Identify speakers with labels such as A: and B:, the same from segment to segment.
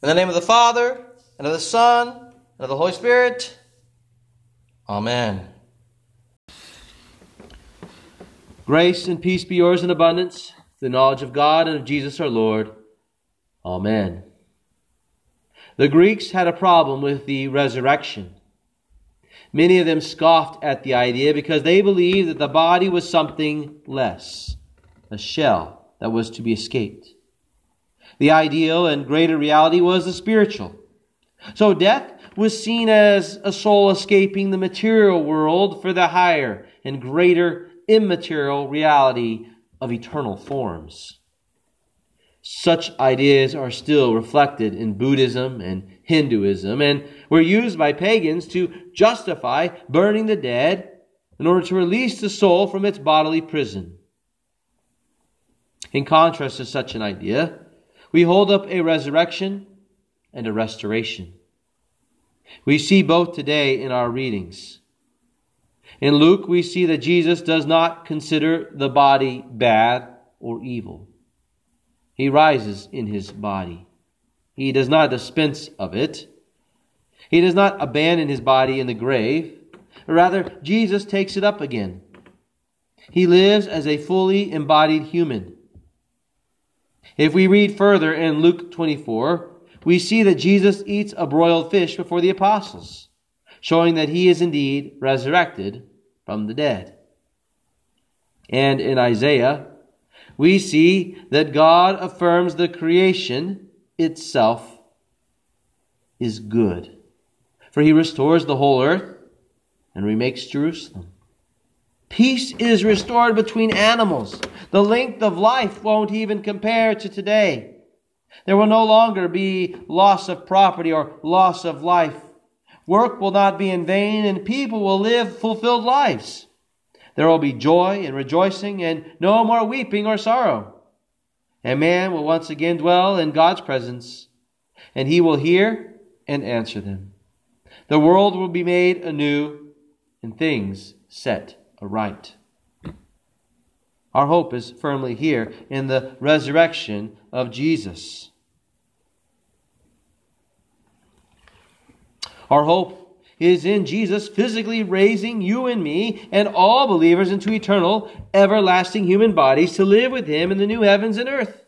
A: In the name of the Father, and of the Son, and of the Holy Spirit. Amen. Grace and peace be yours in abundance, the knowledge of God and of Jesus our Lord. Amen. The Greeks had a problem with the resurrection. Many of them scoffed at the idea because they believed that the body was something less, a shell that was to be escaped. The ideal and greater reality was the spiritual. So death was seen as a soul escaping the material world for the higher and greater immaterial reality of eternal forms. Such ideas are still reflected in Buddhism and Hinduism and were used by pagans to justify burning the dead in order to release the soul from its bodily prison. In contrast to such an idea, we hold up a resurrection and a restoration. We see both today in our readings. In Luke, we see that Jesus does not consider the body bad or evil. He rises in his body. He does not dispense of it. He does not abandon his body in the grave. Rather, Jesus takes it up again. He lives as a fully embodied human. If we read further in Luke 24, we see that Jesus eats a broiled fish before the apostles, showing that he is indeed resurrected from the dead. And in Isaiah, we see that God affirms the creation itself is good. For he restores the whole earth and remakes Jerusalem. Peace is restored between animals. The length of life won't even compare to today. There will no longer be loss of property or loss of life. Work will not be in vain, and people will live fulfilled lives. There will be joy and rejoicing, and no more weeping or sorrow. And man will once again dwell in God's presence, and he will hear and answer them. The world will be made anew, and things set aright. Our hope is firmly here in the resurrection of Jesus. Our hope is in Jesus physically raising you and me and all believers into eternal, everlasting human bodies to live with Him in the new heavens and earth.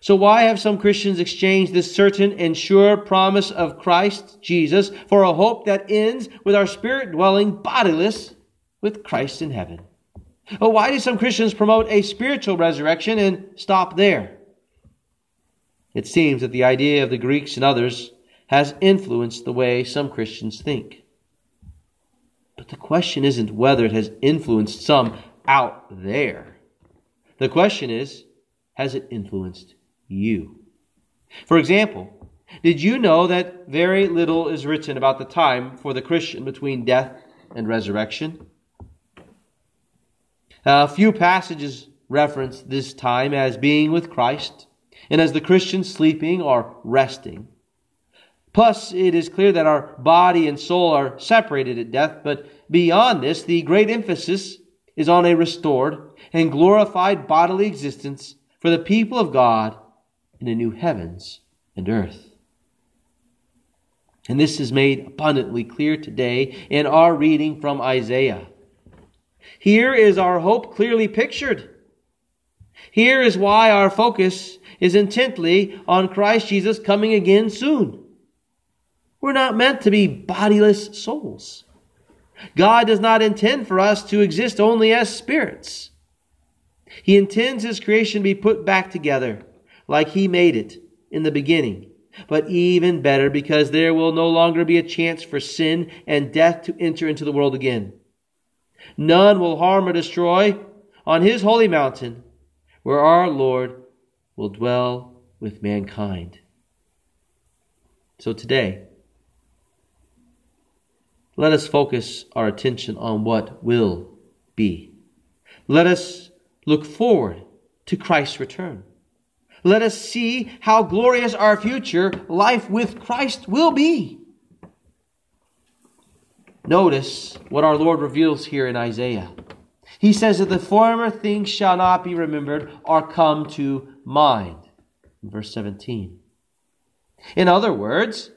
A: So why have some Christians exchanged this certain and sure promise of Christ Jesus for a hope that ends with our spirit dwelling bodiless with Christ in heaven? Well, why do some Christians promote a spiritual resurrection and stop there? It seems that the idea of the Greeks and others has influenced the way some Christians think. But the question isn't whether it has influenced some out there. The question is, has it influenced you? For example, did you know that very little is written about the time for the Christian between death and resurrection? A few passages reference this time as being with Christ and as the Christian sleeping or resting. Plus, it is clear that our body and soul are separated at death, but beyond this, the great emphasis is on a restored and glorified bodily existence for the people of God in a new heavens and earth. And this is made abundantly clear today in our reading from Isaiah. Here is our hope clearly pictured. Here is why our focus is intently on Christ Jesus coming again soon. We're not meant to be bodiless souls. God does not intend for us to exist only as spirits. He intends His creation to be put back together like He made it in the beginning. But even better because there will no longer be a chance for sin and death to enter into the world again. None will harm or destroy on his holy mountain where our Lord will dwell with mankind. So today, let us focus our attention on what will be. Let us look forward to Christ's return. Let us see how glorious our future life with Christ will be. Notice what our Lord reveals here in Isaiah. He says that the former things shall not be remembered or come to mind. In verse 17. In other words,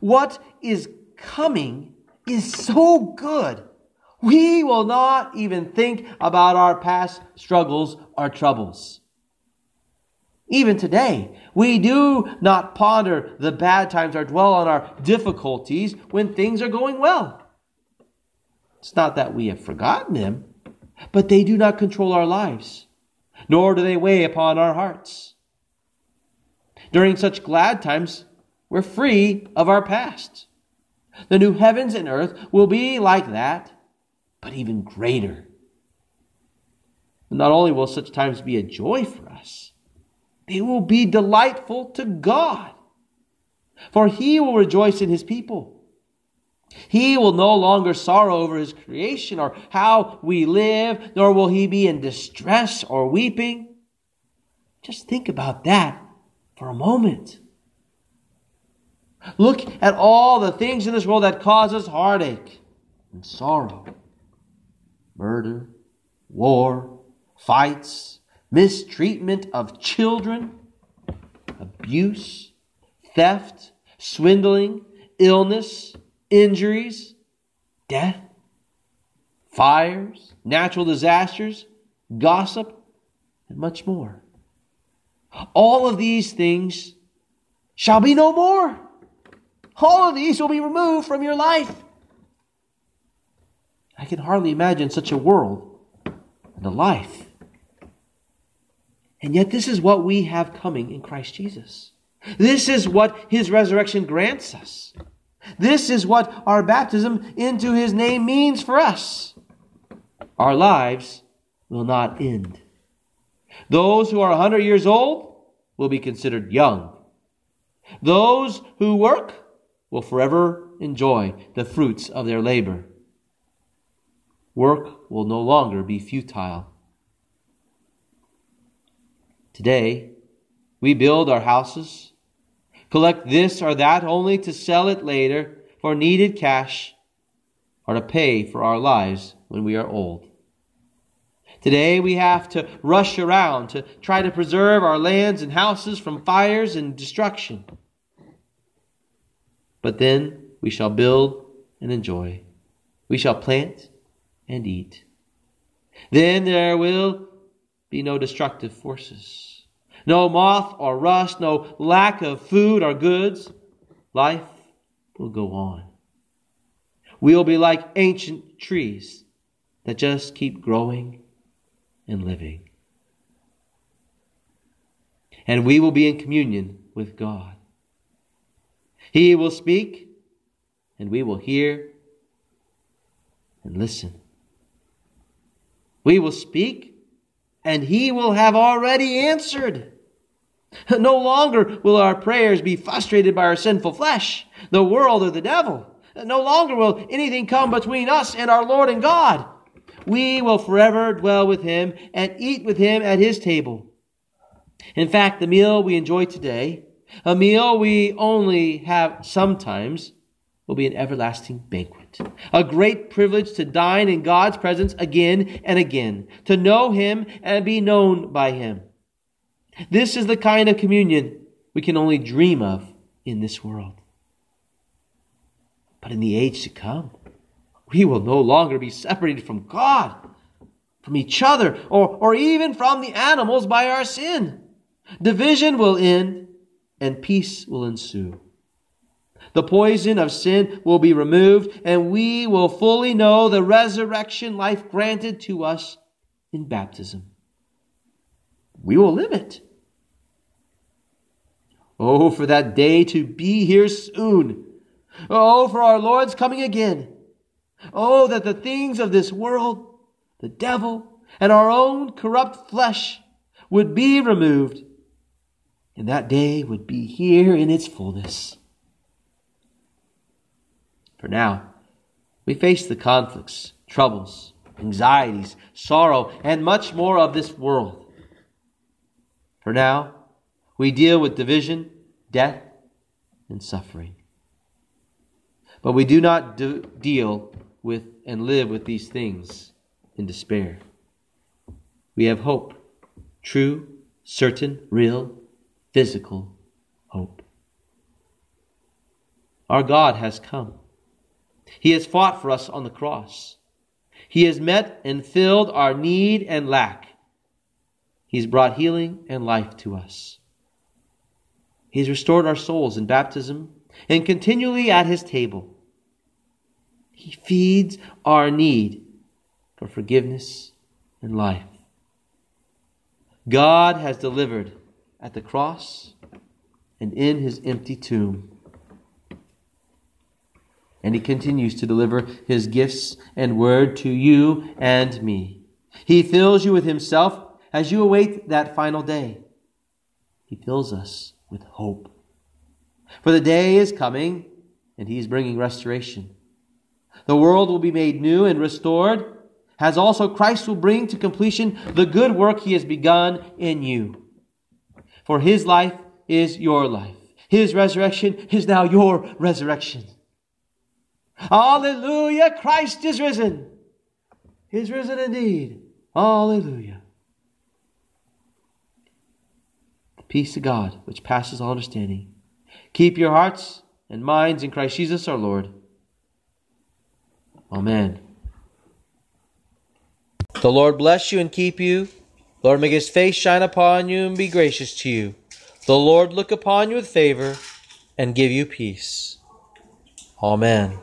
A: what is coming is so good. We will not even think about our past struggles or troubles. Even today, we do not ponder the bad times or dwell on our difficulties when things are going well. It's not that we have forgotten them, but they do not control our lives, nor do they weigh upon our hearts. During such glad times, we're free of our past. The new heavens and earth will be like that, but even greater. Not only will such times be a joy for us, they will be delightful to God. For he will rejoice in his people. He will no longer sorrow over his creation or how we live, nor will he be in distress or weeping. Just think about that for a moment. Look at all the things in this world that cause us heartache and sorrow murder, war, fights, mistreatment of children, abuse, theft, swindling, illness, injuries, death, fires, natural disasters, gossip, and much more. All of these things shall be no more. All of these will be removed from your life. I can hardly imagine such a world and a life. And yet, this is what we have coming in Christ Jesus. This is what his resurrection grants us. This is what our baptism into his name means for us. Our lives will not end. Those who are 100 years old will be considered young. Those who work will forever enjoy the fruits of their labor. Work will no longer be futile. Today, we build our houses, collect this or that only to sell it later for needed cash or to pay for our lives when we are old. Today we have to rush around to try to preserve our lands and houses from fires and destruction. But then we shall build and enjoy. We shall plant and eat. Then there will be no destructive forces, no moth or rust, no lack of food or goods. Life will go on. We'll be like ancient trees that just keep growing and living. And we will be in communion with God. He will speak, and we will hear and listen. We will speak, and He will have already answered. No longer will our prayers be frustrated by our sinful flesh, the world, or the devil. No longer will anything come between us and our Lord and God. We will forever dwell with Him and eat with Him at His table. In fact, the meal we enjoy today a meal we only have sometimes will be an everlasting banquet. A great privilege to dine in God's presence again and again, to know Him and be known by Him. This is the kind of communion we can only dream of in this world. But in the age to come, we will no longer be separated from God, from each other, or, or even from the animals by our sin. Division will end and peace will ensue. The poison of sin will be removed, and we will fully know the resurrection life granted to us in baptism. We will live it. Oh, for that day to be here soon. Oh, for our Lord's coming again. Oh, that the things of this world, the devil, and our own corrupt flesh would be removed and that day would be here in its fullness. For now, we face the conflicts, troubles, anxieties, sorrow, and much more of this world. For now, we deal with division, death, and suffering. But we do not do, deal with and live with these things in despair. We have hope, true, certain, real, physical hope. Our God has come. He has fought for us on the cross. He has met and filled our need and lack. He's brought healing and life to us. He's restored our souls in baptism and continually at his table. He feeds our need for forgiveness and life. God has delivered at the cross and in his empty tomb. And he continues to deliver his gifts and word to you and me. He fills you with himself as you await that final day. He fills us with hope. For the day is coming, and he is bringing restoration. The world will be made new and restored, as also Christ will bring to completion the good work he has begun in you. For his life is your life. His resurrection is now your resurrection. Hallelujah! Christ is risen. He is risen indeed. Hallelujah. The peace of God, which passes all understanding, keep your hearts and minds in Christ Jesus our Lord. Amen. The Lord bless you and keep you. Lord, make his face shine upon you and be gracious to you. The Lord look upon you with favor and give you peace. Amen.